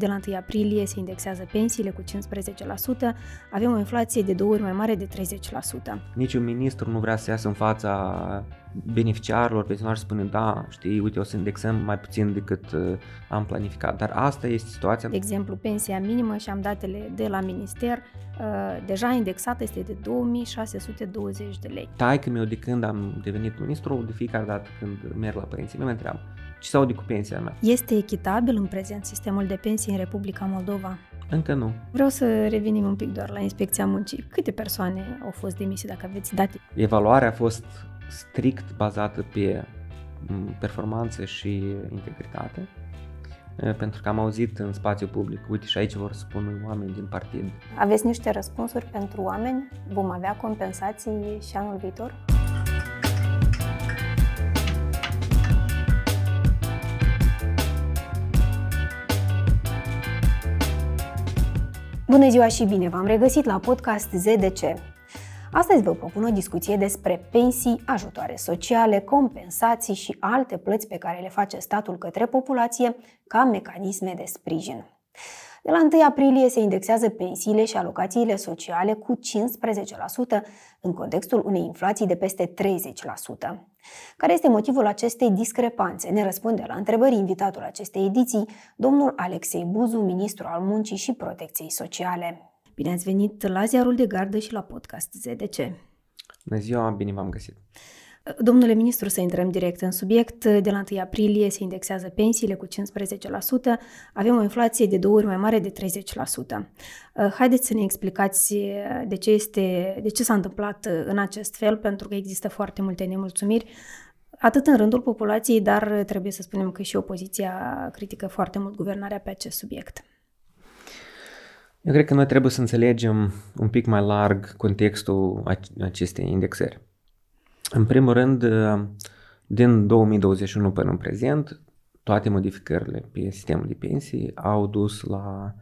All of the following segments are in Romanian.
De la 1 aprilie se indexează pensiile cu 15%, avem o inflație de două ori mai mare de 30%. Niciun ministru nu vrea să iasă în fața beneficiarilor, pensionarilor și spune da, știi, uite, o să indexăm mai puțin decât uh, am planificat. Dar asta este situația. De exemplu, pensia minimă și am datele de la minister, uh, deja indexată este de 2620 de lei. Taică meu de când am devenit ministru, de fiecare dată când merg la părinții mei, mă întreabă ce s aude cu pensia mea. Este echitabil în prezent sistemul de pensii în Republica Moldova? Încă nu. Vreau să revenim un pic doar la inspecția muncii. Câte persoane au fost demise, dacă aveți date? Evaluarea a fost strict bazată pe performanță și integritate, pentru că am auzit în spațiu public, uite și aici vor spune oameni din partid. Aveți niște răspunsuri pentru oameni? Vom avea compensații și anul viitor? Bună ziua și bine v-am regăsit la podcast ZDC. Astăzi vă propun o discuție despre pensii, ajutoare sociale, compensații și alte plăți pe care le face statul către populație ca mecanisme de sprijin. De la 1 aprilie se indexează pensiile și alocațiile sociale cu 15% în contextul unei inflații de peste 30%. Care este motivul acestei discrepanțe? Ne răspunde la întrebări invitatul acestei ediții, domnul Alexei Buzu, ministru al Muncii și Protecției Sociale. Bine ați venit la Ziarul de Gardă și la podcast ZDC. Bună ziua, bine v-am găsit. Domnule ministru, să intrăm direct în subiect. De la 1 aprilie se indexează pensiile cu 15%, avem o inflație de două ori mai mare de 30%. Haideți să ne explicați de ce, este, de ce s-a întâmplat în acest fel, pentru că există foarte multe nemulțumiri, atât în rândul populației, dar trebuie să spunem că și opoziția critică foarte mult guvernarea pe acest subiect. Eu cred că noi trebuie să înțelegem un pic mai larg contextul acestei indexări. În primul rând, din 2021 până în prezent, toate modificările pe sistemul de pensii au dus la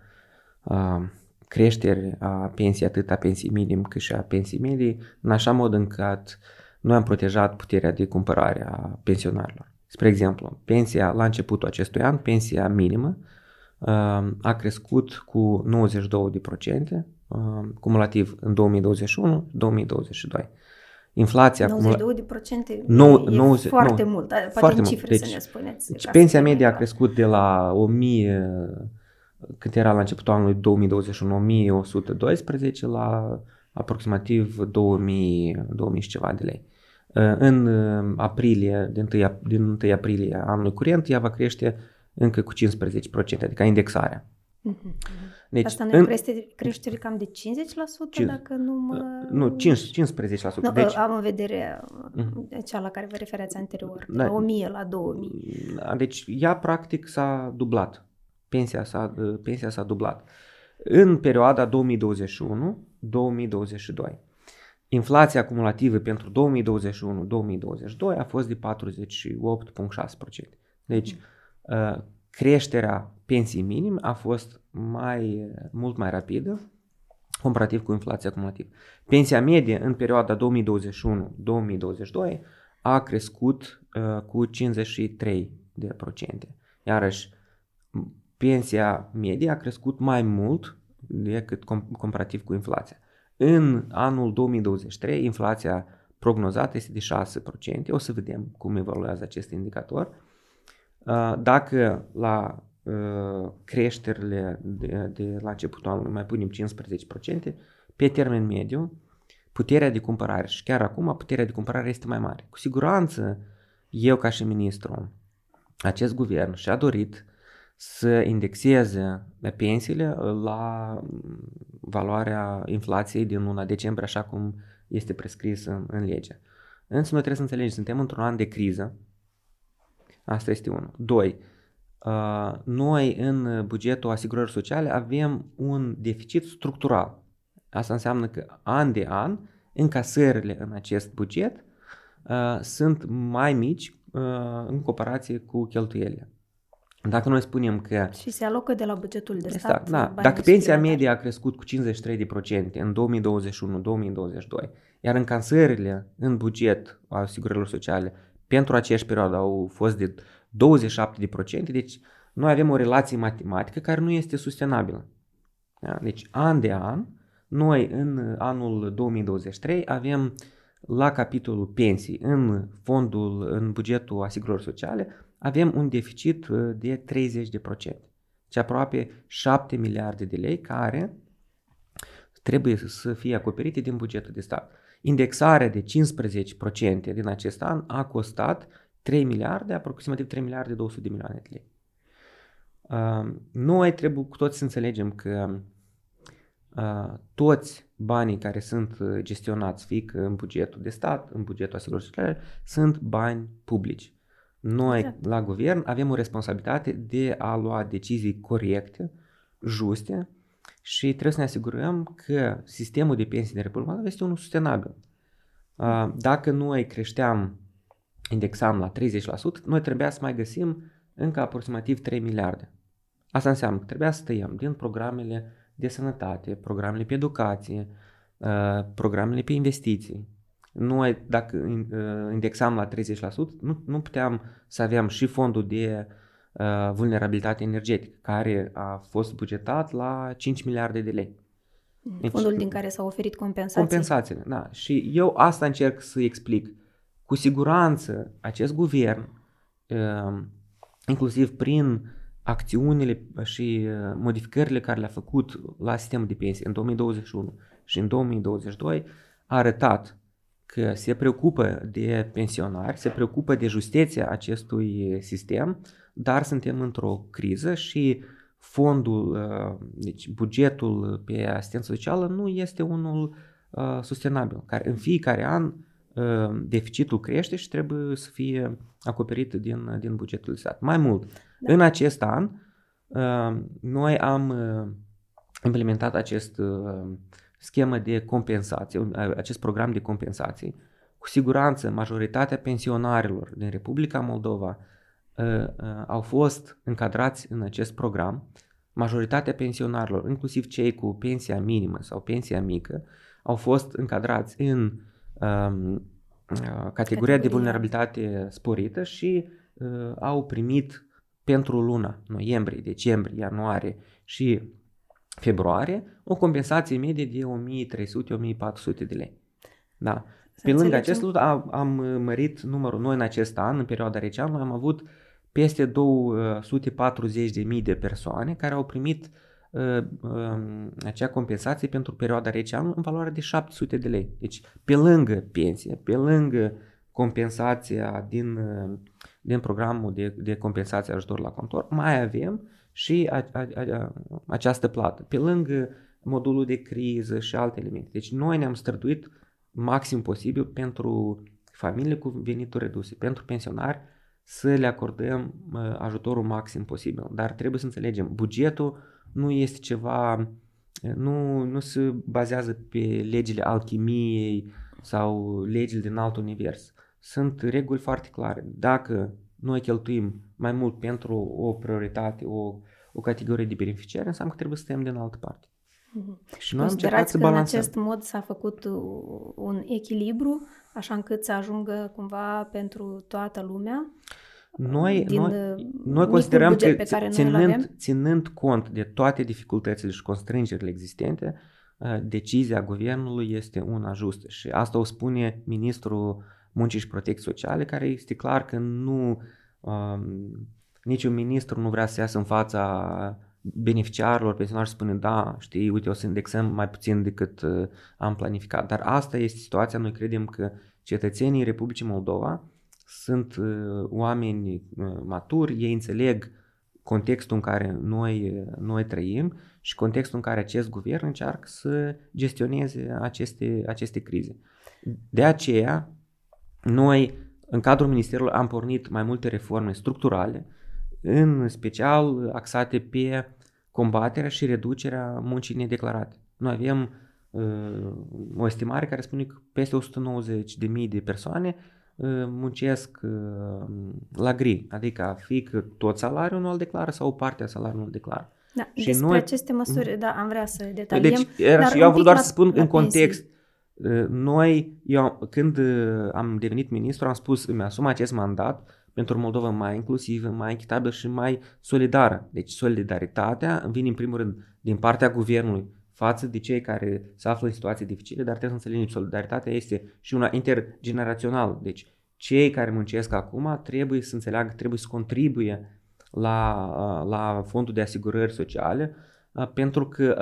uh, creștere a pensiei, atât a pensii minim cât și a pensii medii, în așa mod încât noi am protejat puterea de cumpărare a pensionarilor. Spre exemplu, pensia la începutul acestui an, pensia minimă, a crescut cu 92% cumulativ în 2021-2022. Inflația 92% nou, e 90, foarte nou, mult, dar poate foarte în cifre mult. Deci, să ne spuneți. Deci pensia medie a crescut de la 1000, cât era la începutul anului 2021, 1112 la aproximativ 2000, 2000 și ceva de lei. În aprilie, din 1, din 1 aprilie anului curent, ea va crește încă cu 15%, adică indexarea. Mm-hmm. Deci, Asta nu în... este creștere cam de 50% 5, dacă nu mă... Nu, 5, 15%. Nu, deci, am în vedere mm-hmm. cea la care vă referați anterior, de da, la 1000 la 2000. Da, deci ea practic s-a dublat. Pensia s-a, pensia s-a dublat. În perioada 2021-2022. Inflația acumulativă pentru 2021-2022 a fost de 48,6%. Deci, mm creșterea pensii minim a fost mai, mult mai rapidă comparativ cu inflația acumulativă. Pensia medie în perioada 2021-2022 a crescut uh, cu 53 de procente. Iarăși, pensia medie a crescut mai mult decât comparativ cu inflația. În anul 2023, inflația prognozată este de 6%. O să vedem cum evoluează acest indicator. Uh, dacă la uh, creșterile de, de la începutul anului mai punem 15%, pe termen mediu, puterea de cumpărare și chiar acum puterea de cumpărare este mai mare. Cu siguranță, eu ca și ministru, acest guvern și-a dorit să indexeze pensiile la valoarea inflației din luna decembrie, așa cum este prescris în, în lege. Însă noi trebuie să înțelegem, suntem într-un an de criză, Asta este unul. Doi, uh, noi în bugetul asigurării sociale avem un deficit structural. Asta înseamnă că an de an încasările în acest buget uh, sunt mai mici uh, în comparație cu cheltuielile. Dacă noi spunem că... Și se alocă de la bugetul de exact, stat. Da, Dacă pensia medie a crescut cu 53% în 2021-2022, iar încasările în buget asigurărilor sociale pentru aceeași perioadă au fost de 27%, deci noi avem o relație matematică care nu este sustenabilă. Da? Deci, an de an, noi în anul 2023 avem la capitolul pensii, în fondul, în bugetul asigurării sociale, avem un deficit uh, de 30%. Deci aproape 7 miliarde de lei care trebuie să fie acoperite din bugetul de stat. Indexarea de 15% din acest an a costat 3 miliarde, aproximativ 3 miliarde 200 de milioane de lei. Uh, noi trebuie cu toți să înțelegem că uh, toți banii care sunt uh, gestionați, fie că în bugetul de stat, în bugetul asigurării sociale, sunt bani publici. Noi, exact. la guvern, avem o responsabilitate de a lua decizii corecte, juste și trebuie să ne asigurăm că sistemul de pensii din Republica este unul sustenabil. Dacă noi creșteam, indexam la 30%, noi trebuia să mai găsim încă aproximativ 3 miliarde. Asta înseamnă că trebuia să tăiem din programele de sănătate, programele pe educație, programele pe investiții. Noi, dacă indexam la 30%, nu, nu puteam să avem și fondul de uh, vulnerabilitate energetică, care a fost bugetat la 5 miliarde de lei. Deci, Fondul din care s-au oferit compensații. Compensațiile, da. Și eu asta încerc să explic. Cu siguranță, acest guvern, uh, inclusiv prin acțiunile și uh, modificările care le-a făcut la sistemul de pensii în 2021 și în 2022, a arătat că se preocupă de pensionari, se preocupă de justeția acestui sistem, dar suntem într-o criză și fondul, uh, deci bugetul pe asistență socială nu este unul uh, sustenabil, care în fiecare an uh, deficitul crește și trebuie să fie acoperit din, din bugetul de stat. Mai mult, da. în acest an, noi am implementat acest schemă de compensație, acest program de compensații. Cu siguranță, majoritatea pensionarilor din Republica Moldova uh, uh, au fost încadrați în acest program. Majoritatea pensionarilor, inclusiv cei cu pensia minimă sau pensia mică, au fost încadrați în um, uh, categoria de vulnerabilitate sporită și uh, au primit pentru luna noiembrie, decembrie, ianuarie și februarie o compensație medie de 1300-1400 de lei. Da. Pe lângă acest lucru am, am mărit numărul noi în acest an, în perioada rece noi am avut peste 240.000 de persoane care au primit uh, uh, acea compensație pentru perioada rece anul în valoare de 700 de lei. Deci pe lângă pensie, pe lângă compensația din, uh, din programul de, de compensație ajutor la contor, mai avem și a, a, a, această plată, pe lângă modulul de criză și alte elemente. Deci noi ne-am străduit maxim posibil pentru familiile cu venituri reduse, pentru pensionari, să le acordăm ajutorul maxim posibil. Dar trebuie să înțelegem, bugetul nu este ceva, nu, nu se bazează pe legile alchimiei sau legile din alt univers. Sunt reguli foarte clare. Dacă noi cheltuim mai mult pentru o prioritate, o, o categorie de beneficiari, înseamnă că trebuie să stăm din altă parte. Mm-hmm. Și noi am încercat să balansăm. în acest mod s-a făcut un echilibru, așa încât să ajungă cumva pentru toată lumea? Noi, din noi, noi considerăm că pe care ținând, ținând cont de toate dificultățile și constrângerile existente, uh, decizia guvernului este una justă. Și asta o spune ministrul muncii și protecției sociale, care este clar că nu um, niciun ministru nu vrea să iasă în fața beneficiarilor, pensionarilor spune da, știi, uite, o să indexăm mai puțin decât uh, am planificat. Dar asta este situația, noi credem că cetățenii Republicii Moldova sunt uh, oameni uh, maturi, ei înțeleg contextul în care noi, uh, noi trăim și contextul în care acest guvern încearcă să gestioneze aceste, aceste crize. De aceea, noi, în cadrul Ministerului, am pornit mai multe reforme structurale, în special axate pe combaterea și reducerea muncii nedeclarate. Noi avem uh, o estimare care spune că peste 190.000 de persoane uh, muncesc uh, la gri, adică fie că tot salariul nu îl declară sau o parte a salariului nu îl declară. Da, și despre noi, aceste măsuri, da, am vrea să detaliem. Deci, era, dar și eu am vrut doar să spun în context, pensii Ă, noi, eu când ă, am devenit ministru, am spus, îmi asum acest mandat pentru Moldova mai inclusivă, mai echitabilă și mai solidară. Deci solidaritatea vine în primul rând din partea guvernului față de cei care se află în situații dificile, dar trebuie să înțelegem solidaritatea este și una intergenerațională. Deci cei care muncesc acum trebuie să înțeleagă, trebuie să contribuie la, la fondul de asigurări sociale, pentru că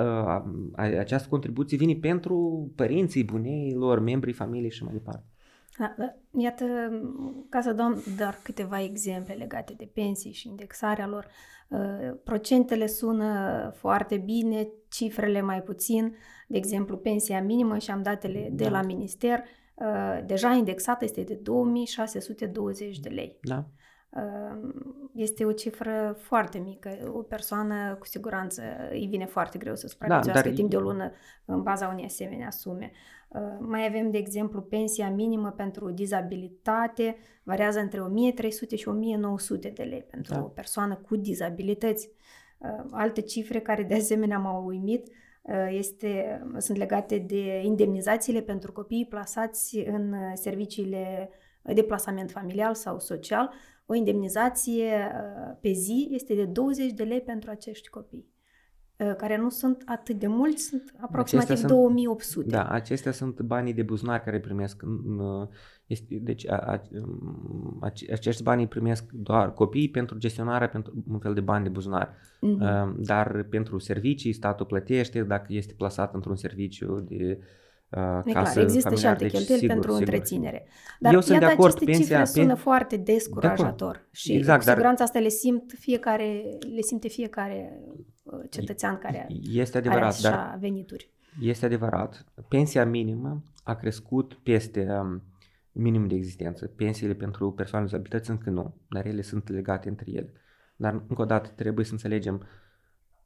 această contribuție vine pentru părinții bunei lor, membrii familiei și mai departe. Da, da, iată, ca să dăm doar câteva exemple legate de pensii și indexarea lor, procentele sună foarte bine, cifrele mai puțin, de exemplu, pensia minimă și am datele de da. la minister, deja indexată este de 2620 de lei. Da. Este o cifră foarte mică. O persoană, cu siguranță, îi vine foarte greu să supraviețuiască da, dar... timp de o lună în baza unei asemenea sume. Mai avem, de exemplu, pensia minimă pentru dizabilitate, variază între 1300 și 1900 de lei pentru da. o persoană cu dizabilități. Alte cifre care de asemenea m-au uimit este, sunt legate de indemnizațiile pentru copiii plasați în serviciile de plasament familial sau social, o indemnizație uh, pe zi este de 20 de lei pentru acești copii uh, care nu sunt atât de mulți, sunt aproximativ acestea 2800. Sunt, da, acestea sunt banii de buzunar care primesc. Uh, este, deci a, a, a, acești bani primesc doar copiii pentru gestionarea pentru un fel de bani de buzunar. Uh-huh. Dar pentru servicii statul plătește dacă este plasat într-un serviciu de Uh, casă, există și alte deci, cheltuieli sigur, pentru sigur. întreținere. Dar Eu sunt de acord, aceste pensia, cifre sună foarte descurajator de și exact, cu siguranță dar... asta le simt fiecare, le simte fiecare uh, cetățean care este adevărat, are așa dar venituri. Este adevărat. Pensia minimă a crescut peste um, minim de existență. Pensiile pentru persoane cu dizabilități încă nu, dar ele sunt legate între ele. Dar încă o dată trebuie să înțelegem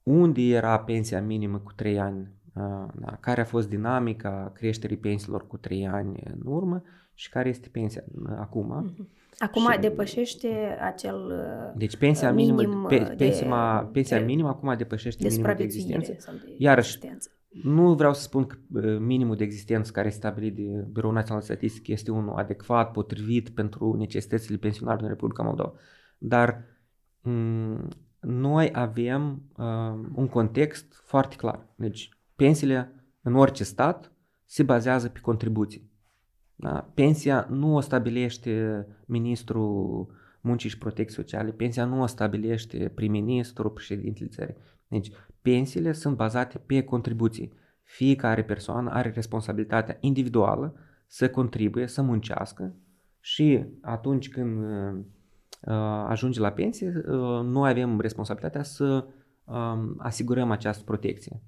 unde era pensia minimă cu 3 ani da, care a fost dinamica creșterii pensiilor cu 3 ani în urmă și care este pensia acum. Mhm. Acum și, depășește acel Deci pensia minim minimă, pe, pensia, de, pensia de, minimă acum depășește de minimul de existență. Sau de Iarăși, existență. nu vreau să spun că minimul de existență care este stabilit de Biroul Național de Statistică este unul adecvat, potrivit pentru necesitățile pensionarilor în Republica Moldova. Dar m- noi avem uh, un context foarte clar. Deci pensiile în orice stat se bazează pe contribuții. Da? Pensia nu o stabilește ministrul muncii și protecției sociale, pensia nu o stabilește prim-ministru, președintele țării. Deci, pensiile sunt bazate pe contribuții. Fiecare persoană are responsabilitatea individuală să contribuie, să muncească și atunci când uh, ajunge la pensie, uh, noi avem responsabilitatea să uh, asigurăm această protecție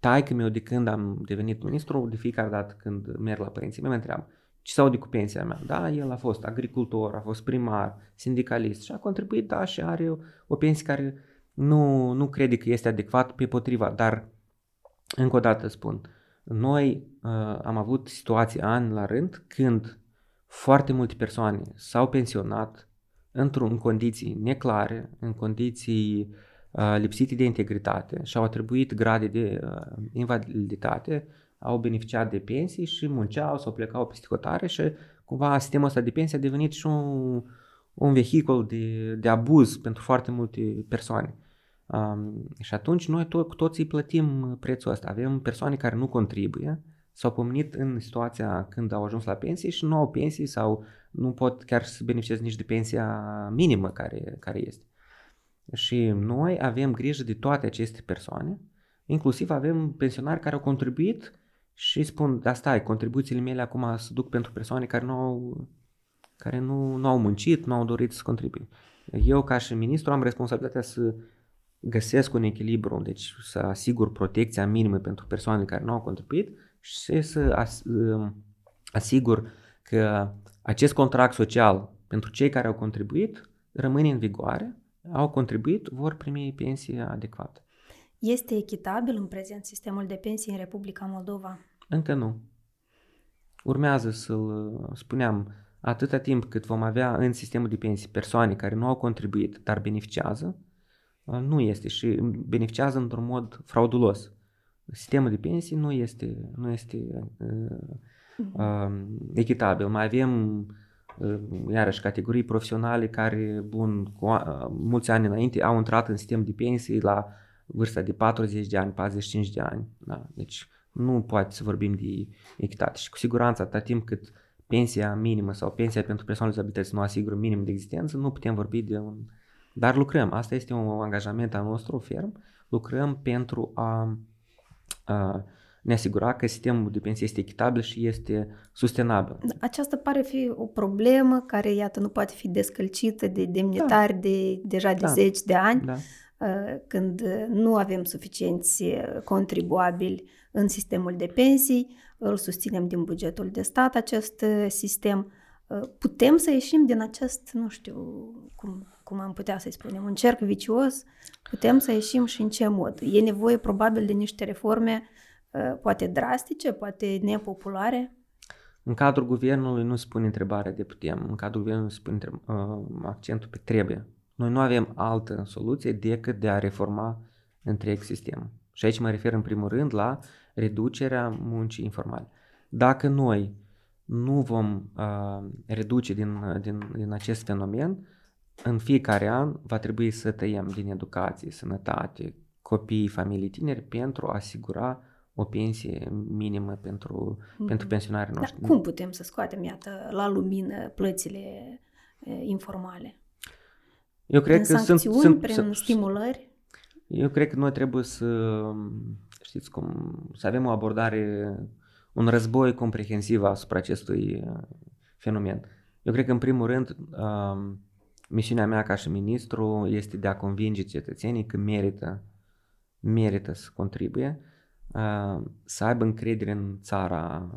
taică meu de când am devenit ministru, de fiecare dată când merg la părinții mei, mă întreabă ce s-au de cu pensia mea. Da, el a fost agricultor, a fost primar, sindicalist și a contribuit, da, și are o, o pensie care nu, nu crede că este adecvat pe potriva, dar încă o dată spun, noi uh, am avut situații ani la rând când foarte multe persoane s-au pensionat într-un condiții neclare, în condiții lipsite de integritate și au atribuit grade de invaliditate, au beneficiat de pensii și munceau sau plecau peste hotare și cumva sistemul ăsta de pensie a devenit și un, un vehicul de, de abuz pentru foarte multe persoane. Um, și atunci noi to- cu toții plătim prețul ăsta. Avem persoane care nu contribuie, s-au pomenit în situația când au ajuns la pensie și nu au pensii sau nu pot chiar să beneficieze nici de pensia minimă care, care este. Și noi avem grijă de toate aceste persoane, inclusiv avem pensionari care au contribuit și spun, da stai, contribuțiile mele acum se duc pentru persoane care nu au, care nu, nu au muncit, nu au dorit să contribuie. Eu ca și ministru am responsabilitatea să găsesc un echilibru, deci să asigur protecția minimă pentru persoanele care nu au contribuit și să um, asigur că acest contract social pentru cei care au contribuit rămâne în vigoare au contribuit, vor primi pensie adecvată. Este echitabil în prezent sistemul de pensii în Republica Moldova? Încă nu. Urmează să-l spuneam, atâta timp cât vom avea în sistemul de pensii persoane care nu au contribuit, dar beneficiază, nu este și beneficiază într-un mod fraudulos. Sistemul de pensii nu este, nu este uh, uh, echitabil. Mai avem iarăși categorii profesionale care, bun, cu mulți ani înainte au intrat în sistem de pensii la vârsta de 40 de ani, 45 de ani. Da? Deci nu poate să vorbim de echitate și cu siguranță atâta timp cât pensia minimă sau pensia pentru persoanele cu dizabilități nu asigură minim de existență, nu putem vorbi de un... Dar lucrăm, asta este un angajament al nostru ferm, lucrăm pentru a, a ne asigura că sistemul de pensie este echitabil și este sustenabil. Aceasta pare fi o problemă care, iată, nu poate fi descălcită de demnitari da. de deja de da. zeci de ani, da. Uh, când nu avem suficienți contribuabili în sistemul de pensii, îl susținem din bugetul de stat acest uh, sistem. Uh, putem să ieșim din acest, nu știu, cum, cum am putea să-i spunem, un cerc vicios, putem să ieșim și în ce mod. E nevoie probabil de niște reforme uh, poate drastice, poate nepopulare. În cadrul guvernului nu se pune întrebarea de putem, în cadrul guvernului se pune accentul pe trebuie. Noi nu avem altă soluție decât de a reforma întreg sistemul. Și aici mă refer în primul rând la reducerea muncii informale. Dacă noi nu vom uh, reduce din, din, din acest fenomen, în fiecare an va trebui să tăiem din educație, sănătate, copii, familii tineri pentru a asigura o pensie minimă pentru, mm-hmm. pentru pensionarii noștri. Dar cum putem să scoatem, iată, la lumină plățile e, informale? Eu cred prin că sunt, sunt, prin sunt, stimulări? Eu cred că noi trebuie să știți cum, să avem o abordare, un război comprehensiv asupra acestui uh, fenomen. Eu cred că, în primul rând, um, misiunea mea ca și ministru este de a convinge cetățenii că merită, merită să contribuie, uh, să aibă încredere în țara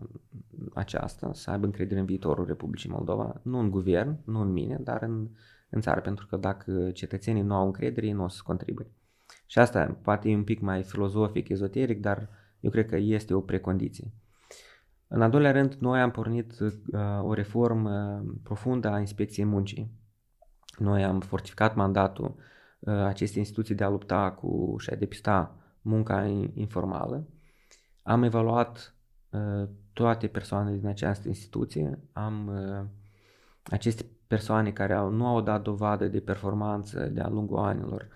aceasta, să aibă încredere în viitorul Republicii Moldova, nu în guvern, nu în mine, dar în, în țară, pentru că dacă cetățenii nu au încredere, ei nu o să contribuie. Și asta poate e un pic mai filozofic, ezoteric, dar eu cred că este o precondiție. În al doilea rând, noi am pornit uh, o reformă profundă a inspecției muncii. Noi am fortificat mandatul uh, acestei instituții de a lupta cu și a depista munca informală. Am evaluat uh, toate persoanele din această instituție. Am uh, aceste persoane care au, nu au dat dovadă de performanță de-a lungul anilor,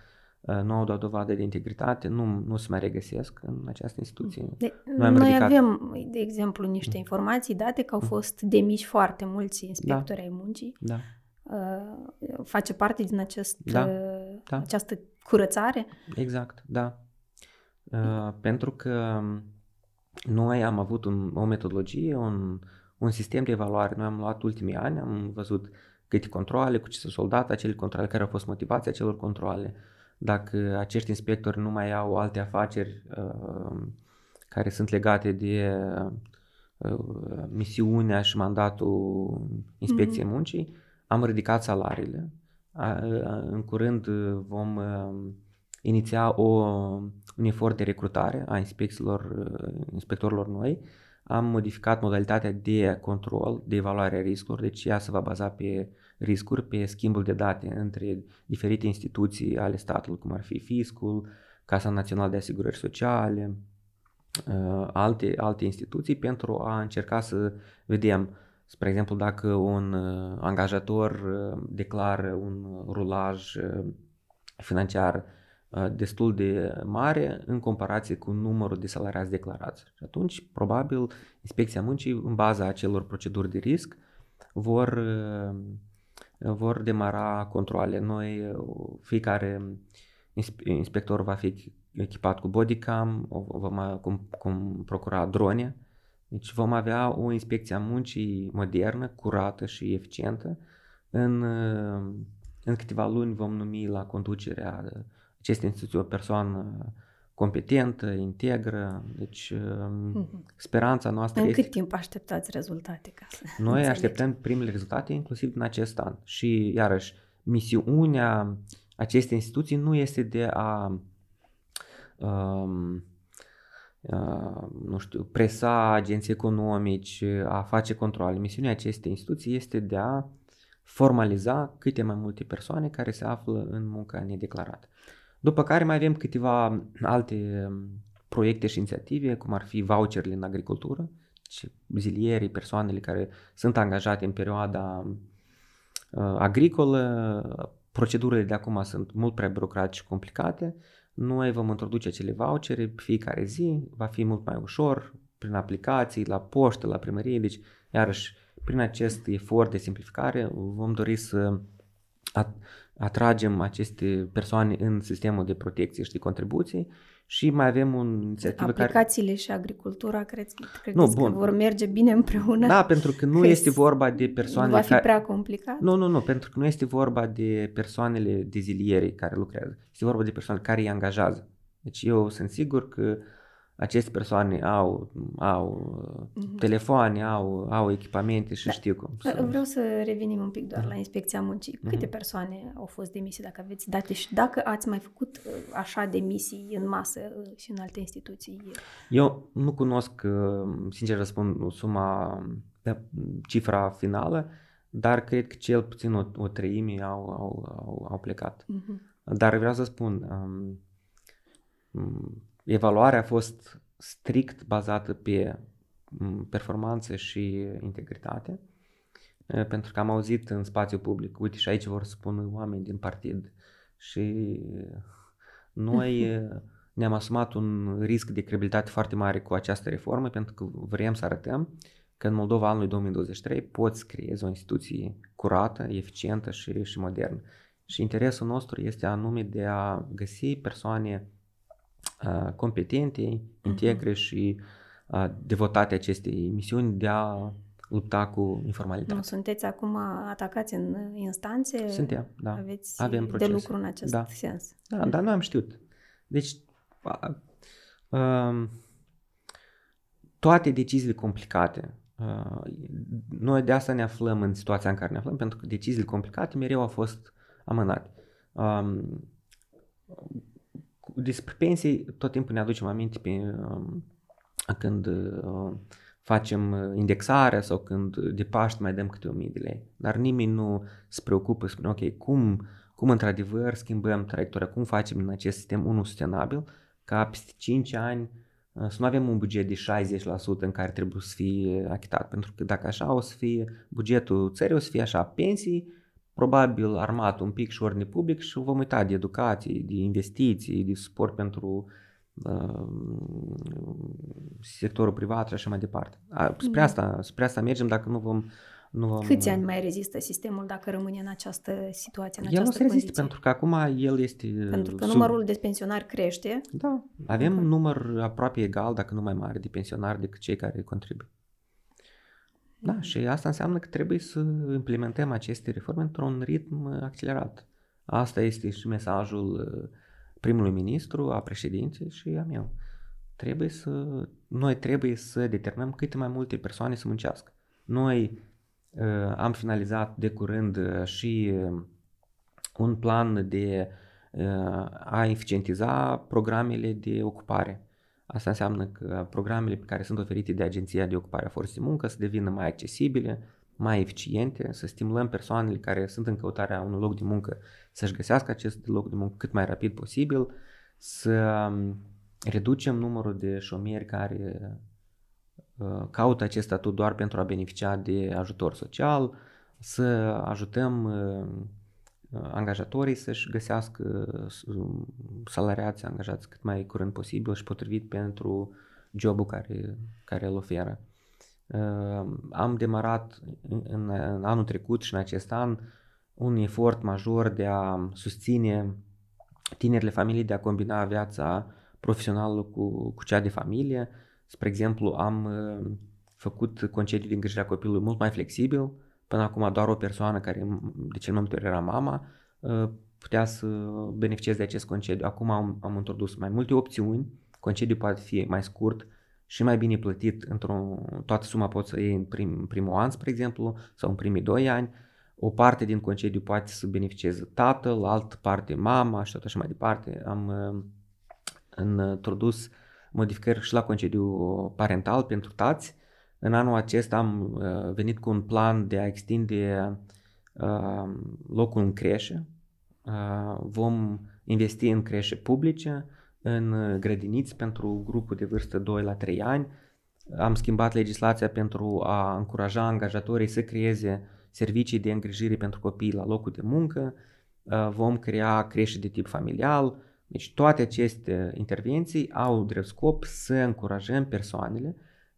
Uh, nu au dat dovadă de integritate, nu, nu se mai regăsesc în această instituție. De, noi, noi ridicat... avem, de exemplu, niște mm. informații date că au mm. fost demiși foarte mulți inspectori da. ai muncii. Da. Uh, face parte din acest, da. Uh, da. această curățare? Exact, da. Uh, pentru că noi am avut un, o metodologie, un, un sistem de evaluare. Noi am luat ultimii ani, am văzut câte controle, cu ce s-a soldat, acele controle, care au fost motivația acelor controle, uh, dacă acești inspectori nu mai au alte afaceri uh, care sunt legate de uh, misiunea și mandatul inspecției mm-hmm. muncii, am ridicat salariile. În curând vom uh, iniția o, un efort de recrutare a inspecțiilor, inspectorilor noi. Am modificat modalitatea de control, de evaluare a riscurilor, deci ea se va baza pe riscuri pe schimbul de date între diferite instituții ale statului, cum ar fi fiscul, Casa Națională de Asigurări Sociale, uh, alte, alte instituții, pentru a încerca să vedem, spre exemplu, dacă un uh, angajator uh, declară un rulaj financiar destul de mare în comparație cu numărul de salariați declarați. Și atunci, probabil, Inspecția Muncii, în baza acelor proceduri de risc, vor vor demara controle. Noi, fiecare inspector va fi echipat cu bodycam, vom cum, cum procura drone, deci vom avea o inspecție a muncii modernă, curată și eficientă. În, în câteva luni vom numi la conducerea acestei instituții o persoană competentă, integră, deci mm-hmm. speranța noastră În este... cât timp așteptați rezultate? Ca să Noi înțeleg. așteptăm primele rezultate inclusiv din acest an și iarăși misiunea acestei instituții nu este de a um, uh, nu știu, presa agenții economici, a face controle. Misiunea acestei instituții este de a formaliza câte mai multe persoane care se află în munca nedeclarată. După care mai avem câteva alte um, proiecte și inițiative, cum ar fi voucherele în agricultură, și zilierii, persoanele care sunt angajate în perioada agricolă, procedurile de acum sunt mult prea birocratice și complicate. Noi vom introduce acele vouchere pe fiecare zi, va fi mult mai ușor, prin aplicații, la poștă, la primărie, deci iarăși prin acest efort de simplificare vom dori să atragem aceste persoane în sistemul de protecție și de contribuții și mai avem un inițiativă Aplicațiile care... și agricultura cred, cred nu, bun. că vor merge bine împreună? Da, pentru că nu este vorba de persoane... Nu va fi care... prea complicat? Nu, nu, nu, pentru că nu este vorba de persoanele de ziliere care lucrează. Este vorba de persoane care îi angajează. Deci eu sunt sigur că aceste persoane au, au mm-hmm. telefoane, au, au echipamente și da. știu cum. Să... Vreau să revenim un pic doar mm-hmm. la inspecția muncii. Mm-hmm. Câte persoane au fost demisii, dacă aveți date și dacă ați mai făcut uh, așa demisii în masă uh, și în alte instituții? Eu nu cunosc, uh, sincer răspund, suma, cifra finală, dar cred că cel puțin o, o treime au, au, au, au plecat. Mm-hmm. Dar vreau să spun, um, evaluarea a fost strict bazată pe performanță și integritate, pentru că am auzit în spațiu public, uite și aici vor spun oameni din partid și noi ne-am asumat un risc de credibilitate foarte mare cu această reformă pentru că vrem să arătăm că în Moldova anului 2023 poți creezi o instituție curată, eficientă și, și modernă. Și interesul nostru este anume de a găsi persoane competente, integre uh-huh. și devotate acestei misiuni de a lupta cu informalitatea. Nu sunteți acum atacați în instanțe? Suntem, da. Aveți Avem de lucru în acest da. sens. Da, dar nu am știut. Deci, uh, toate deciziile complicate, uh, noi de asta ne aflăm în situația în care ne aflăm, pentru că deciziile complicate mereu au fost amânate. Um, despre pensii tot timpul ne aducem aminte pe, um, când uh, facem indexarea sau când de Paști mai dăm câte o mii de lei. Dar nimeni nu se preocupă, spune, ok, cum, cum într-adevăr schimbăm traiectoria, cum facem în acest sistem unul sustenabil, ca peste 5 ani uh, să nu avem un buget de 60% în care trebuie să fie achitat. Pentru că dacă așa o să fie bugetul țării, o să fie așa, pensii, probabil armat un pic și ordine public și vom uita de educație, de investiții, de suport pentru uh, sectorul privat și așa mai departe. A, spre, mm. asta, spre asta mergem dacă nu vom nu vom... Câți ani mai rezistă sistemul dacă rămâne în această situație, în el această El nu se rezistă pentru că acum el este... Pentru că sub... numărul de pensionari crește. Da, avem un număr aproape egal, dacă nu mai mare, de pensionari decât cei care contribuie. Da, și asta înseamnă că trebuie să implementăm aceste reforme într-un ritm accelerat. Asta este și mesajul uh, primului ministru, a președinției și a meu. Trebuie să, noi trebuie să determinăm câte mai multe persoane să muncească. Noi uh, am finalizat de curând uh, și uh, un plan de uh, a eficientiza programele de ocupare. Asta înseamnă că programele pe care sunt oferite de Agenția de Ocupare a Forței de Muncă să devină mai accesibile, mai eficiente, să stimulăm persoanele care sunt în căutarea unui loc de muncă să-și găsească acest loc de muncă cât mai rapid posibil, să um, reducem numărul de șomieri care uh, caută acest statut doar pentru a beneficia de ajutor social, să ajutăm uh, angajatorii să-și găsească salariați angajați cât mai curând posibil și potrivit pentru jobul care, care îl oferă. Am demarat în, în anul trecut și în acest an un efort major de a susține tinerile familii de a combina viața profesională cu, cu cea de familie. Spre exemplu, am făcut concediu de îngrijire a copilului mult mai flexibil, Până acum doar o persoană care de cel mai multe ori era mama ă, putea să beneficieze de acest concediu. Acum am, am introdus mai multe opțiuni. Concediu poate fi mai scurt și mai bine plătit într-o toată suma poți să iei în, prim, în primul an, spre exemplu, sau în primii doi ani. O parte din concediu poate să beneficieze tatăl, altă parte mama și tot așa mai departe. Am ă, introdus modificări și la concediu parental pentru tați în anul acesta am uh, venit cu un plan de a extinde uh, locul în creșe. Uh, vom investi în creșe publice, în grădiniți pentru grupul de vârstă 2 la 3 ani. Am schimbat legislația pentru a încuraja angajatorii să creeze servicii de îngrijire pentru copii la locul de muncă, uh, vom crea creșe de tip familial. Deci toate aceste intervenții au drept scop să încurajăm persoanele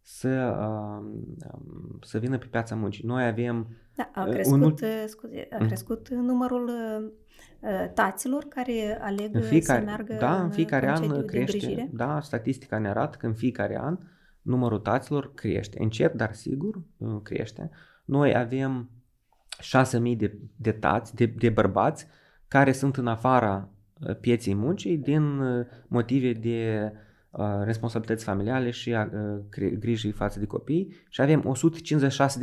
să, um, să vină pe piața muncii. Noi avem da, a crescut, un... scuze, a mhm. crescut numărul taților care aleg în fiecare, să meargă Da, în fiecare an crește. Da, statistica ne arată că în fiecare an numărul taților crește. Încet, dar sigur uh, crește. Noi avem 6.000 de, de tați, de, de bărbați, care sunt în afara uh, pieței muncii din uh, motive de uh, responsabilități familiale și uh, grijii față de copii și avem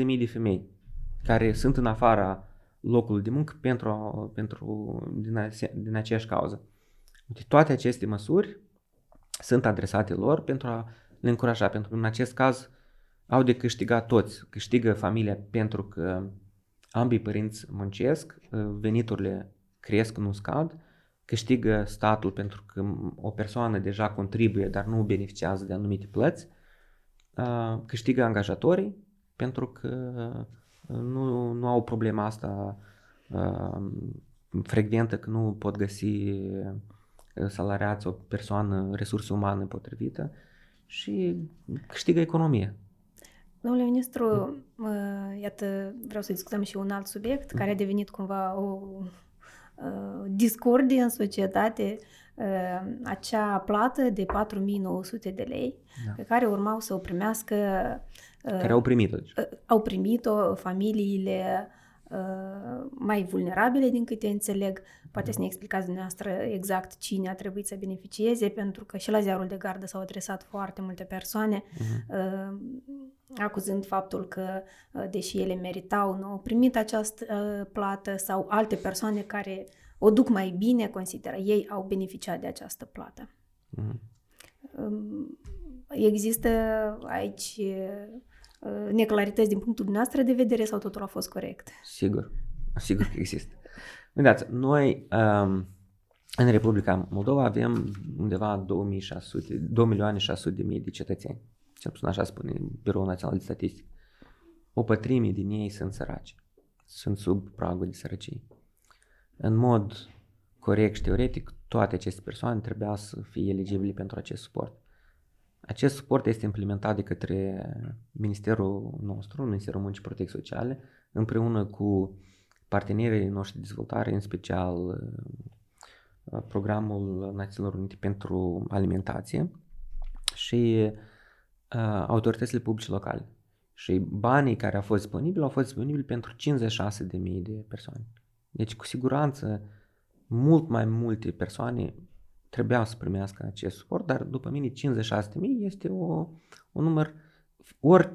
156.000 de femei care sunt în afara locului de muncă pentru, pentru din, a, din aceeași cauză. Toate aceste măsuri sunt adresate lor pentru a le încuraja, pentru că în acest caz au de câștigat toți. Câștigă familia pentru că ambii părinți muncesc, veniturile cresc, nu scad, câștigă statul pentru că o persoană deja contribuie, dar nu beneficiază de anumite plăți, câștigă angajatorii pentru că nu, nu au problema asta frecventă că nu pot găsi salariați o persoană, resursă umană potrivită și câștigă economie. Domnule ministru, iată, vreau să discutăm și un alt subiect care a devenit cumva o discordie în societate, acea plată de 4900 de lei da. pe care urmau să o primească care au primit-o. Deci. Au primit-o familiile mai vulnerabile, din câte înțeleg. Poate să ne explicați dumneavoastră exact cine a trebuit să beneficieze, pentru că și la ziarul de gardă s-au adresat foarte multe persoane, uh-huh. acuzând faptul că, deși ele meritau, nu au primit această plată sau alte persoane care o duc mai bine, consideră ei, au beneficiat de această plată. Uh-huh. Există aici Uh, neclarități din punctul dumneavoastră de vedere sau totul a fost corect? Sigur, sigur că există. Uitați, noi um, în Republica Moldova avem undeva 2600, 2 milioane 600 de mii de cetățeni. Cel puțin așa spune Biroul Național de Statistică. O pătrime din ei sunt săraci. Sunt sub pragul de sărăcie. În mod corect și teoretic, toate aceste persoane trebuia să fie eligibile pentru acest suport. Acest suport este implementat de către Ministerul nostru, Ministerul Muncii și Protecției Sociale, împreună cu partenerii noștri de dezvoltare, în special uh, Programul Națiunilor Unite pentru Alimentație și uh, autoritățile publice locale. Și banii care au fost disponibili au fost disponibili pentru 56.000 de persoane. Deci, cu siguranță, mult mai multe persoane trebuia să primească acest suport, dar după mine 56.000 este o, un număr, ori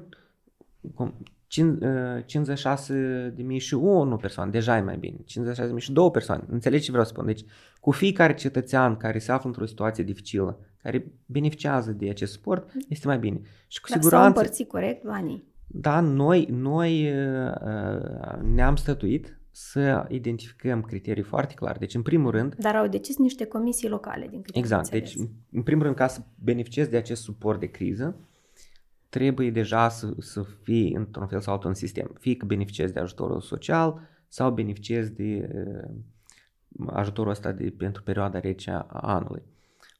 56 uh, de mii și o persoană, deja e mai bine, 56 de mii și două persoane, înțelegi ce vreau să spun? Deci cu fiecare cetățean care se află într-o situație dificilă, care beneficiază de acest suport, este mai bine. Și cu Dar siguranță... s-au împărțit corect banii? Da, noi, noi uh, uh ne-am stătuit să identificăm criterii foarte clare. Deci, în primul rând... Dar au decis niște comisii locale, din câte Exact. Deci, în primul rând, ca să beneficiezi de acest suport de criză, trebuie deja să, să fii într-un fel sau altul în sistem. Fie că beneficiezi de ajutorul social sau beneficiezi de uh, ajutorul ăsta de, pentru perioada rece a anului.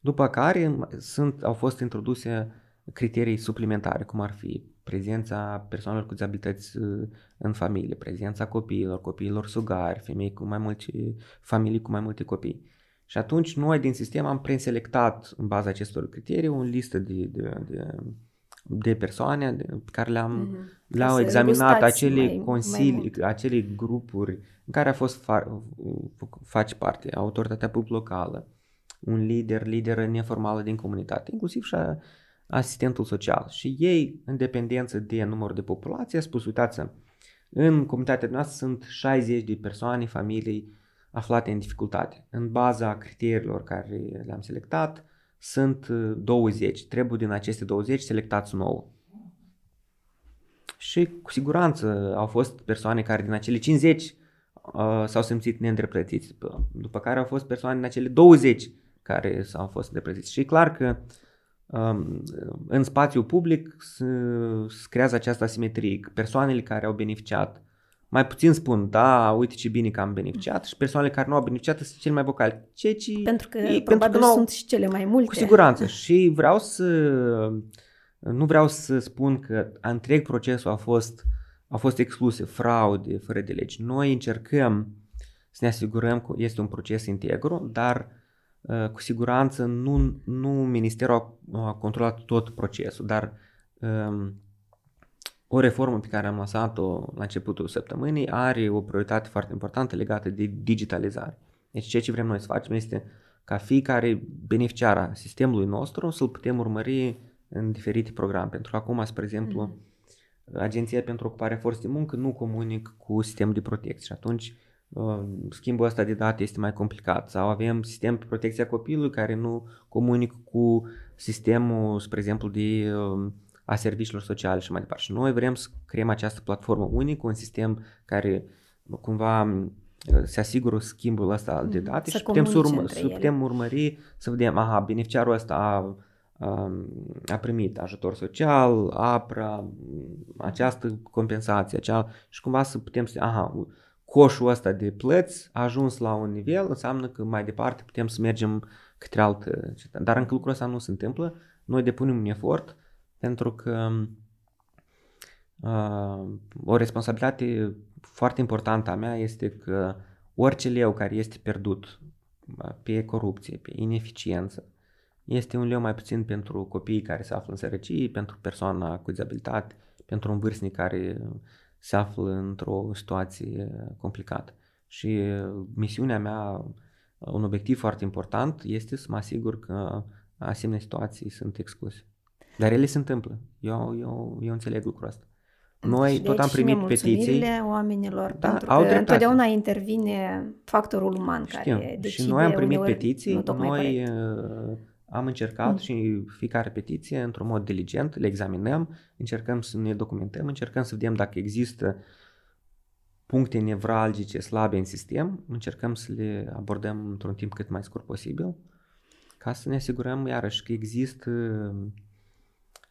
După care sunt, au fost introduse criterii suplimentare, cum ar fi prezența persoanelor cu dizabilități uh, în familie, prezența copiilor, copiilor sugari, femei cu mai multe, familii cu mai multe copii. Și atunci noi din sistem am preselectat în baza acestor criterii o listă de, de, de, de persoane pe care le-am, mm-hmm. le-au examinat acele mai, consilii, mai acele grupuri în care a fost fa, face parte autoritatea publică locală, un lider, lideră neformală din comunitate, inclusiv și a, asistentul social. Și ei, în dependență de numărul de populație, a spus, uitați în comunitatea noastră sunt 60 de persoane, familii aflate în dificultate. În baza criteriilor care le-am selectat, sunt 20. Uh, Trebuie din aceste 20 selectați 9. Și cu siguranță au fost persoane care din acele 50 uh, s-au simțit neîndreptățiți, după care au fost persoane din acele 20 care s-au fost îndreptățiți. Și e clar că uh, în spațiu public se creează această asimetrie. Persoanele care au beneficiat mai puțin spun, da, uite ce bine că am beneficiat și persoanele care nu au beneficiat sunt cele mai vocale. Ce, ce, pentru că e, probabil pentru că nu, sunt și cele mai multe. Cu siguranță. și vreau să, nu vreau să spun că întreg procesul a fost, a fost excluse fraude, fără de legi. Noi încercăm să ne asigurăm că este un proces integru, dar uh, cu siguranță nu, nu Ministerul a controlat tot procesul, dar um, o reformă pe care am lăsat-o la începutul săptămânii are o prioritate foarte importantă legată de digitalizare. Deci ceea ce vrem noi să facem este ca fiecare beneficiar a sistemului nostru să-l putem urmări în diferite programe. Pentru că acum, spre exemplu, mm. Agenția pentru Ocuparea Forței de Muncă nu comunic cu sistemul de protecție și atunci uh, schimbul ăsta de date este mai complicat sau avem sistem de protecție a copilului care nu comunic cu sistemul, spre exemplu, de uh, a serviciilor sociale și mai departe. Și noi vrem să creăm această platformă unică, un sistem care cumva se asigură schimbul ăsta de mm-hmm. date să și putem să, urmă, să putem urmări, să vedem, aha, beneficiarul ăsta a, a, a primit ajutor social, APRA, această compensație, acea, și cumva să putem să, aha, coșul ăsta de plăți a ajuns la un nivel, înseamnă că mai departe putem să mergem către altă Dar încă lucrul ăsta nu se întâmplă, noi depunem un efort, pentru că uh, o responsabilitate foarte importantă a mea este că orice leu care este pierdut pe corupție, pe ineficiență, este un leu mai puțin pentru copiii care se află în sărăcie, pentru persoana cu dizabilitate, pentru un vârstnic care se află într-o situație complicată. Și misiunea mea, un obiectiv foarte important, este să mă asigur că asemenea situații sunt excluse. Dar ele se întâmplă. Eu, eu, eu înțeleg lucrul ăsta. Noi deci, tot am primit petiții. oamenilor, da, pentru au că dreptate. întotdeauna intervine factorul uman Știu. care decide. Și noi am primit petiții, noi uh, am încercat mm. și fiecare petiție, într-un mod diligent, le examinăm, încercăm să ne documentăm, încercăm să vedem dacă există puncte nevralgice slabe în sistem, încercăm să le abordăm într-un timp cât mai scurt posibil, ca să ne asigurăm iarăși că există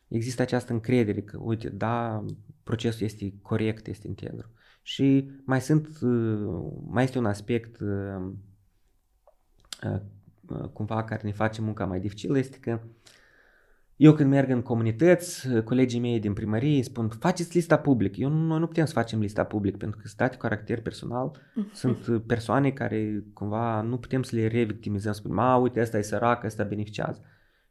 există această încredere că, uite, da, procesul este corect, este integru. Și mai sunt, uh, mai este un aspect uh, uh, cumva care ne face munca mai dificilă, este că eu când merg în comunități, colegii mei din primărie spun, faceți lista public. Eu, noi nu putem să facem lista public pentru că sunt date cu caracter personal. Mhm. Sunt persoane care cumva nu putem să le revictimizăm, spunem, a, uite, ăsta e sărac, ăsta beneficiază.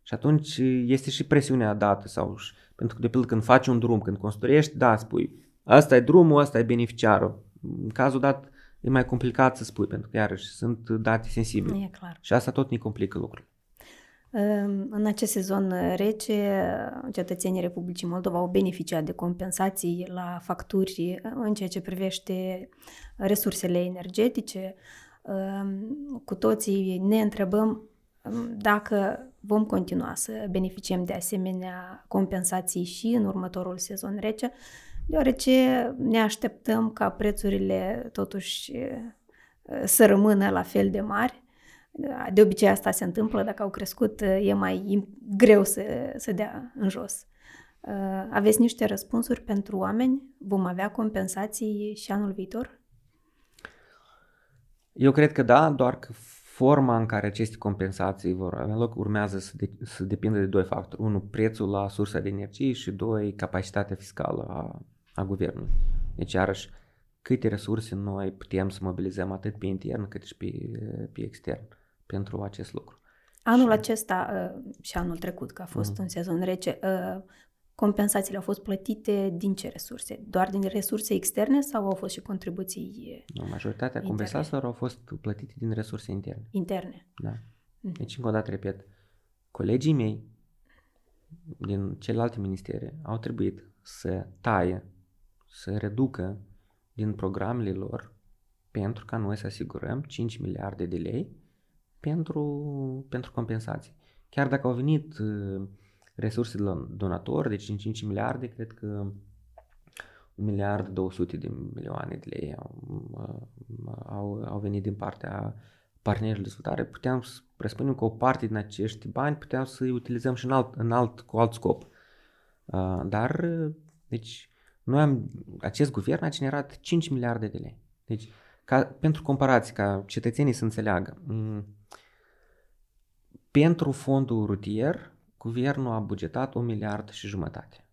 Și atunci este și presiunea dată sau pentru că de pildă când faci un drum, când construiești, da, spui, asta e drumul, asta e beneficiarul. În cazul dat e mai complicat să spui, pentru că iarăși sunt date sensibile. E clar. Și asta tot ne complică lucrurile. În acest sezon rece, cetățenii Republicii Moldova au beneficiat de compensații la facturi în ceea ce privește resursele energetice. Cu toții ne întrebăm dacă vom continua să beneficiem de asemenea compensații și în următorul sezon rece, deoarece ne așteptăm ca prețurile totuși să rămână la fel de mari. De obicei asta se întâmplă, dacă au crescut e mai greu să, să dea în jos. Aveți niște răspunsuri pentru oameni? Vom avea compensații și anul viitor? Eu cred că da, doar că forma în care aceste compensații vor avea loc urmează să, de, să depindă de doi factori. Unul, prețul la sursa de energie și doi, capacitatea fiscală a, a guvernului. Deci, iarăși, câte resurse noi putem să mobilizăm atât pe intern cât și pe, pe extern pentru acest lucru. Anul și... acesta uh, și anul trecut, că a fost mm. un sezon rece, uh, Compensațiile au fost plătite din ce resurse? Doar din resurse externe sau au fost și contribuții no, Majoritatea interne? compensațiilor au fost plătite din resurse interne. Interne. Da. Mm. Deci, încă o dată, repet, colegii mei din celelalte ministere au trebuit să taie, să reducă din programele lor pentru ca noi să asigurăm 5 miliarde de lei pentru, pentru compensații. Chiar dacă au venit uh, resurse de la donatori, deci 5 miliarde, cred că 1 miliard 200 de milioane de lei au, au, au venit din partea partenerilor de dezvoltare. Puteam să presupunem că o parte din acești bani puteam să-i utilizăm și în alt, în alt, cu alt scop. Dar, deci, Noi am, acest guvern a generat 5 miliarde de lei. Deci, ca, pentru comparație, ca cetățenii să înțeleagă, m- pentru fondul rutier, guvernul a bugetat un miliard și jumătate.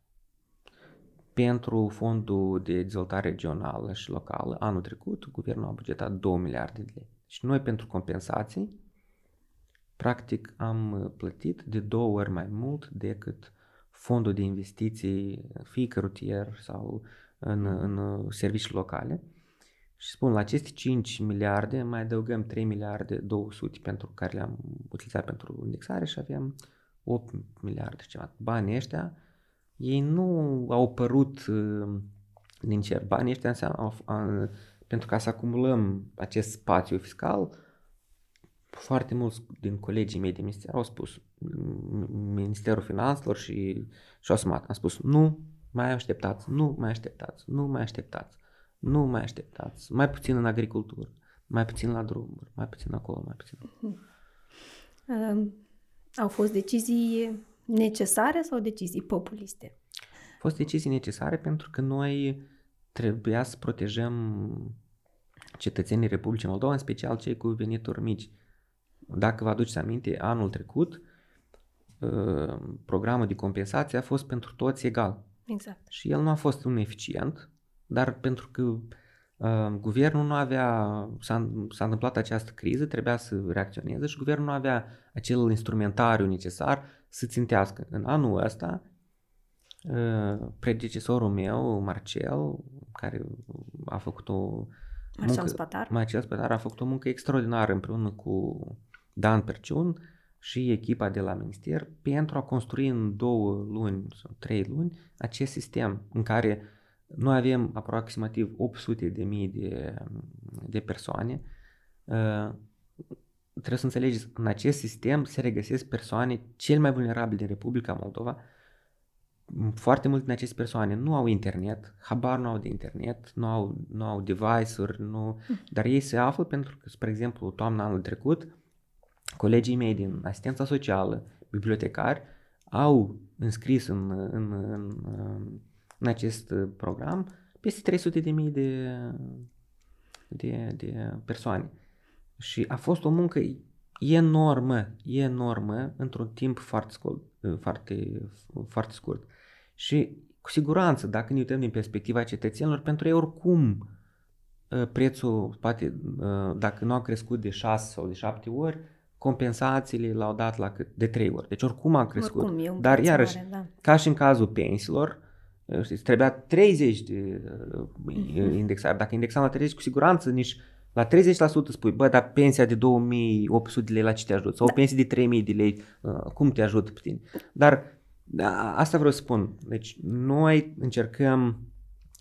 Pentru fondul de dezvoltare regională și locală, anul trecut, guvernul a bugetat 2 miliarde de lei. Și noi pentru compensații, practic am plătit de două ori mai mult decât fondul de investiții, fie că rutier sau în, în servicii locale. Și spun, la aceste 5 miliarde mai adăugăm 3 miliarde 200 pentru care le-am utilizat pentru indexare și avem 8 miliarde și ceva. Banii ăștia, ei nu au părut uh, din cer. Banii ăștia înseamnă, uh, pentru ca să acumulăm acest spațiu fiscal, foarte mulți din colegii mei din minister au spus, Ministerul Finanțelor și, și asumat, am spus, nu mai așteptați, nu mai așteptați, nu mai așteptați, nu mai așteptați, mai puțin în agricultură, mai puțin la drumuri, mai puțin acolo, mai puțin acolo. Uh, au fost decizii necesare sau decizii populiste? Au fost decizii necesare pentru că noi trebuia să protejăm cetățenii Republicii Moldova, în special cei cu venituri mici. Dacă vă aduceți aminte, anul trecut, uh, programul de compensație a fost pentru toți egal. Exact. Și el nu a fost un eficient, dar pentru că uh, guvernul nu avea, s-a, s-a întâmplat această criză, trebuia să reacționeze și guvernul nu avea acel instrumentariu necesar să țintească. În anul ăsta, uh, predecesorul meu, Marcel, care a făcut o Marcel muncă, Spatar. Marcel Spatar a făcut o muncă extraordinară împreună cu Dan Perciun și echipa de la minister pentru a construi în două luni sau trei luni acest sistem în care noi avem aproximativ 800 de mii de, de persoane. Uh, trebuie să înțelegeți, în acest sistem se regăsesc persoane cel mai vulnerabile din Republica Moldova. Foarte multe din aceste persoane nu au internet, habar nu au de internet, nu au, nu au device-uri, nu, dar ei se află pentru că, spre exemplu, toamna anul trecut, colegii mei din asistența socială, bibliotecari, au înscris în, în, în, în acest program peste 300 de mii de, de, de persoane. Și a fost o muncă enormă, enormă, într-un timp foarte scurt, foarte, foarte scurt. Și cu siguranță, dacă ne uităm din perspectiva cetățenilor, pentru ei oricum prețul, poate, dacă nu a crescut de 6 sau de 7 ori, compensațiile l-au dat la cât? De trei ori. Deci oricum a crescut. Oricum, e un Dar iarăși, mare, da. ca și în cazul pensiilor, știți, trebuia 30 de uh, indexare. Dacă indexam la 30, cu siguranță nici la 30% spui, bă, dar pensia de 2800 de lei la ce te ajută? Sau da. o pensie de 3000 de lei, uh, cum te ajută pe tine? Dar da, asta vreau să spun. Deci noi încercăm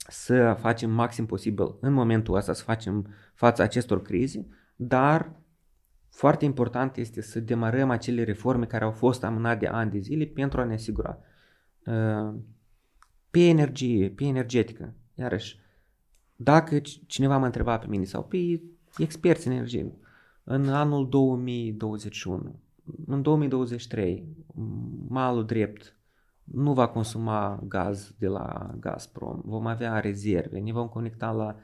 să facem maxim posibil în momentul ăsta, să facem față acestor crize, dar foarte important este să demarăm acele reforme care au fost amânate de ani de zile pentru a ne asigura. Uh, pe energie, pe energetică, iarăși, dacă cineva mă întreba pe mine sau pe experți în energie, în anul 2021, în 2023, malul drept nu va consuma gaz de la Gazprom, vom avea rezerve, ne vom conecta la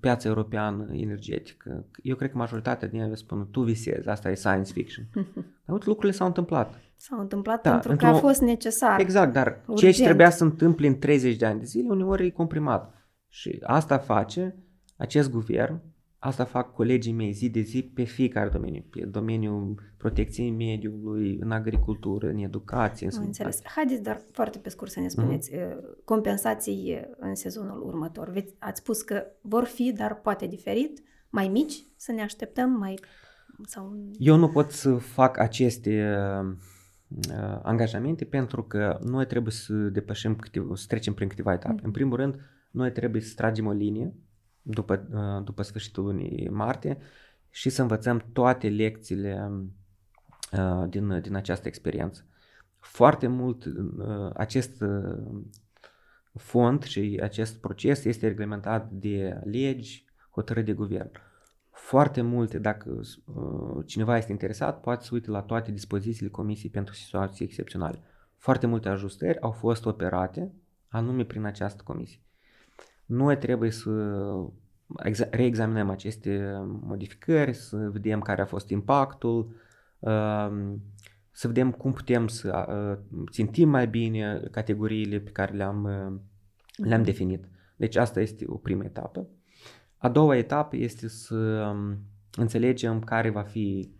piața europeană energetică. Eu cred că majoritatea din ele spun, tu visezi, asta e science fiction. Dar uite, lucrurile s-au întâmplat. S-au întâmplat da, pentru că a fost necesar. Exact, dar urgent. ceea ce trebuia să întâmple în 30 de ani de zile, uneori e comprimat. Și asta face acest guvern Asta fac colegii mei zi de zi pe fiecare domeniu, pe domeniul protecției mediului, în agricultură, în educație. În înțeles. Haideți, dar foarte pe scurt să ne spuneți, mm-hmm. compensații în sezonul următor. Ați spus că vor fi, dar poate diferit, mai mici, să ne așteptăm mai... Sau... Eu nu pot să fac aceste uh, angajamente pentru că noi trebuie să depășim, câteva, să trecem prin câteva etape. Mm-hmm. În primul rând, noi trebuie să tragem o linie după, uh, după sfârșitul lunii martie și să învățăm toate lecțiile uh, din, din această experiență. Foarte mult uh, acest fond și acest proces este reglementat de legi, hotărâri de guvern. Foarte multe, dacă cineva este interesat, poate să uite la toate dispozițiile Comisiei pentru situații excepționale. Foarte multe ajustări au fost operate anume prin această comisie. Noi trebuie să reexaminăm aceste modificări, să vedem care a fost impactul, um, să vedem cum putem să uh, țintim mai bine categoriile pe care le-am, uh, le-am definit. Deci asta este o primă etapă. A doua etapă este să um, înțelegem care va fi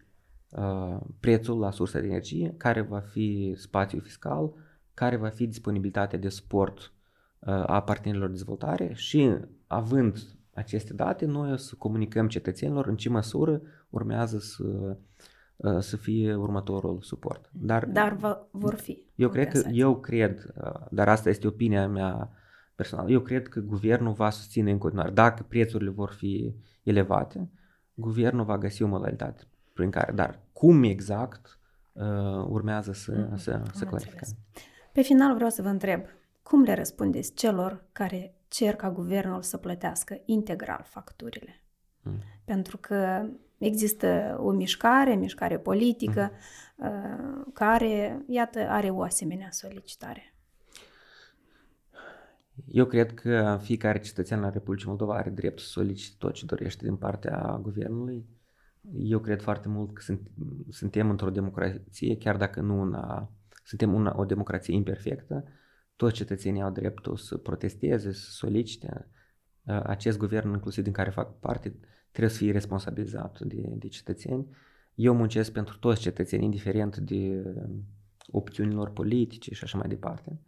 uh, prețul la sursa de energie, care va fi spațiul fiscal, care va fi disponibilitatea de suport a partenerilor de dezvoltare și având aceste date, noi o să comunicăm cetățenilor în ce măsură urmează să, să fie următorul suport. Dar, dar vă, vor fi. Eu cred că, eu cred, dar asta este opinia mea personală, eu cred că guvernul va susține în continuare. Dacă prețurile vor fi elevate, guvernul va găsi o modalitate prin care, dar cum exact uh, urmează să, mm-hmm. să, să clarificăm. Pe final vreau să vă întreb, cum le răspundeți celor care cer ca guvernul să plătească integral facturile? Mm. Pentru că există o mișcare, mișcare politică, mm. care, iată, are o asemenea solicitare. Eu cred că fiecare cetățean al Republicii Moldova are dreptul să solicite tot ce dorește din partea guvernului. Eu cred foarte mult că sunt, suntem într-o democrație, chiar dacă nu una, suntem una, o democrație imperfectă, toți cetățenii au dreptul să protesteze, să solicite. Acest guvern, inclusiv din care fac parte, trebuie să fie responsabilizat de, de cetățeni. Eu muncesc pentru toți cetățenii, indiferent de opțiunilor politice și așa mai departe.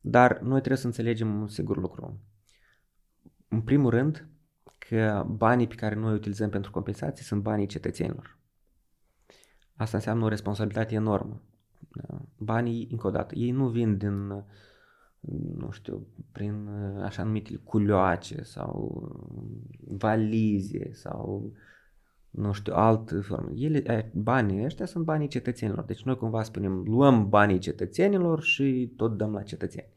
Dar noi trebuie să înțelegem un sigur lucru. În primul rând, că banii pe care noi utilizăm pentru compensații sunt banii cetățenilor. Asta înseamnă o responsabilitate enormă. Banii, încă o dată, ei nu vin din nu știu, prin așa numitele culioace sau valize sau nu știu, altă formă. Ele, banii ăștia sunt banii cetățenilor. Deci noi cumva spunem, luăm banii cetățenilor și tot dăm la cetățeni.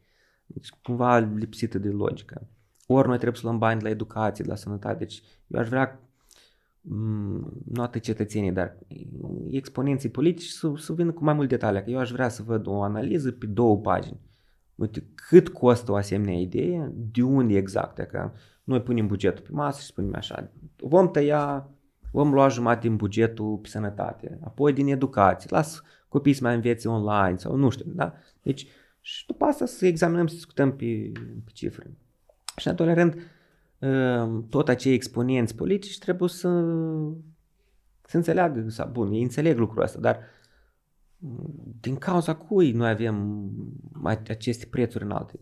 Deci cumva lipsită de logică. Ori noi trebuie să luăm bani de la educație, de la sănătate. Deci eu aș vrea nu atât cetățenii, dar exponenții politici să, să vină cu mai mult detalii. Că eu aș vrea să văd o analiză pe două pagini uite, cât costă o asemenea idee, de unde exact, că noi punem bugetul pe masă și spunem așa, vom tăia, vom lua jumătate din bugetul pe sănătate, apoi din educație, las copiii să mai învețe online sau nu știu, da? Deci, și după asta să examinăm, să discutăm pe, pe cifre. Și în al doilea rând, ă, tot acei exponenți politici trebuie să, să înțeleagă, sau, bun, ei înțeleg lucrul ăsta, dar din cauza cui noi avem aceste prețuri înalte.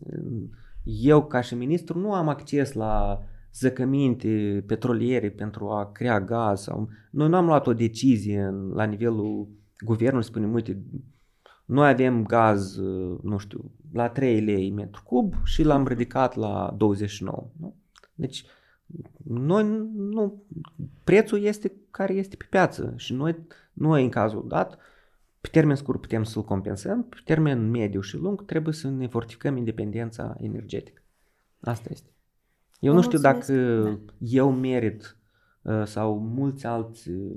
Eu, ca și ministru, nu am acces la zăcăminte petroliere pentru a crea gaz. Sau... Noi nu am luat o decizie la nivelul guvernului, spunem, uite, noi avem gaz, nu știu, la 3 lei metru cub și l-am ridicat la 29. Nu? Deci, noi nu, prețul este care este pe piață și noi, noi în cazul dat, pe termen scurt putem să-l compensăm, pe termen mediu și lung trebuie să ne fortificăm independența energetică. Asta este. Eu nu știu dacă da. eu merit uh, sau mulți alți uh,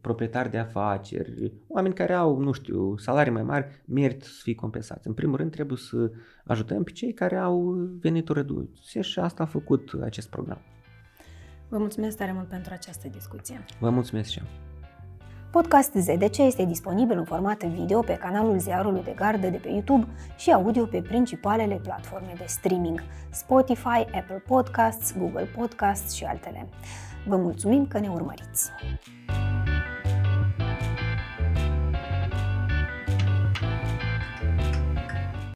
proprietari de afaceri, oameni care au, nu știu, salarii mai mari, merită să fie compensați. În primul rând trebuie să ajutăm pe cei care au venituri reduse și asta a făcut acest program. Vă mulțumesc tare mult pentru această discuție. Vă mulțumesc și eu. Podcast ZDC este disponibil în format video pe canalul Ziarului de Gardă de pe YouTube și audio pe principalele platforme de streaming Spotify, Apple Podcasts, Google Podcasts și altele. Vă mulțumim că ne urmăriți!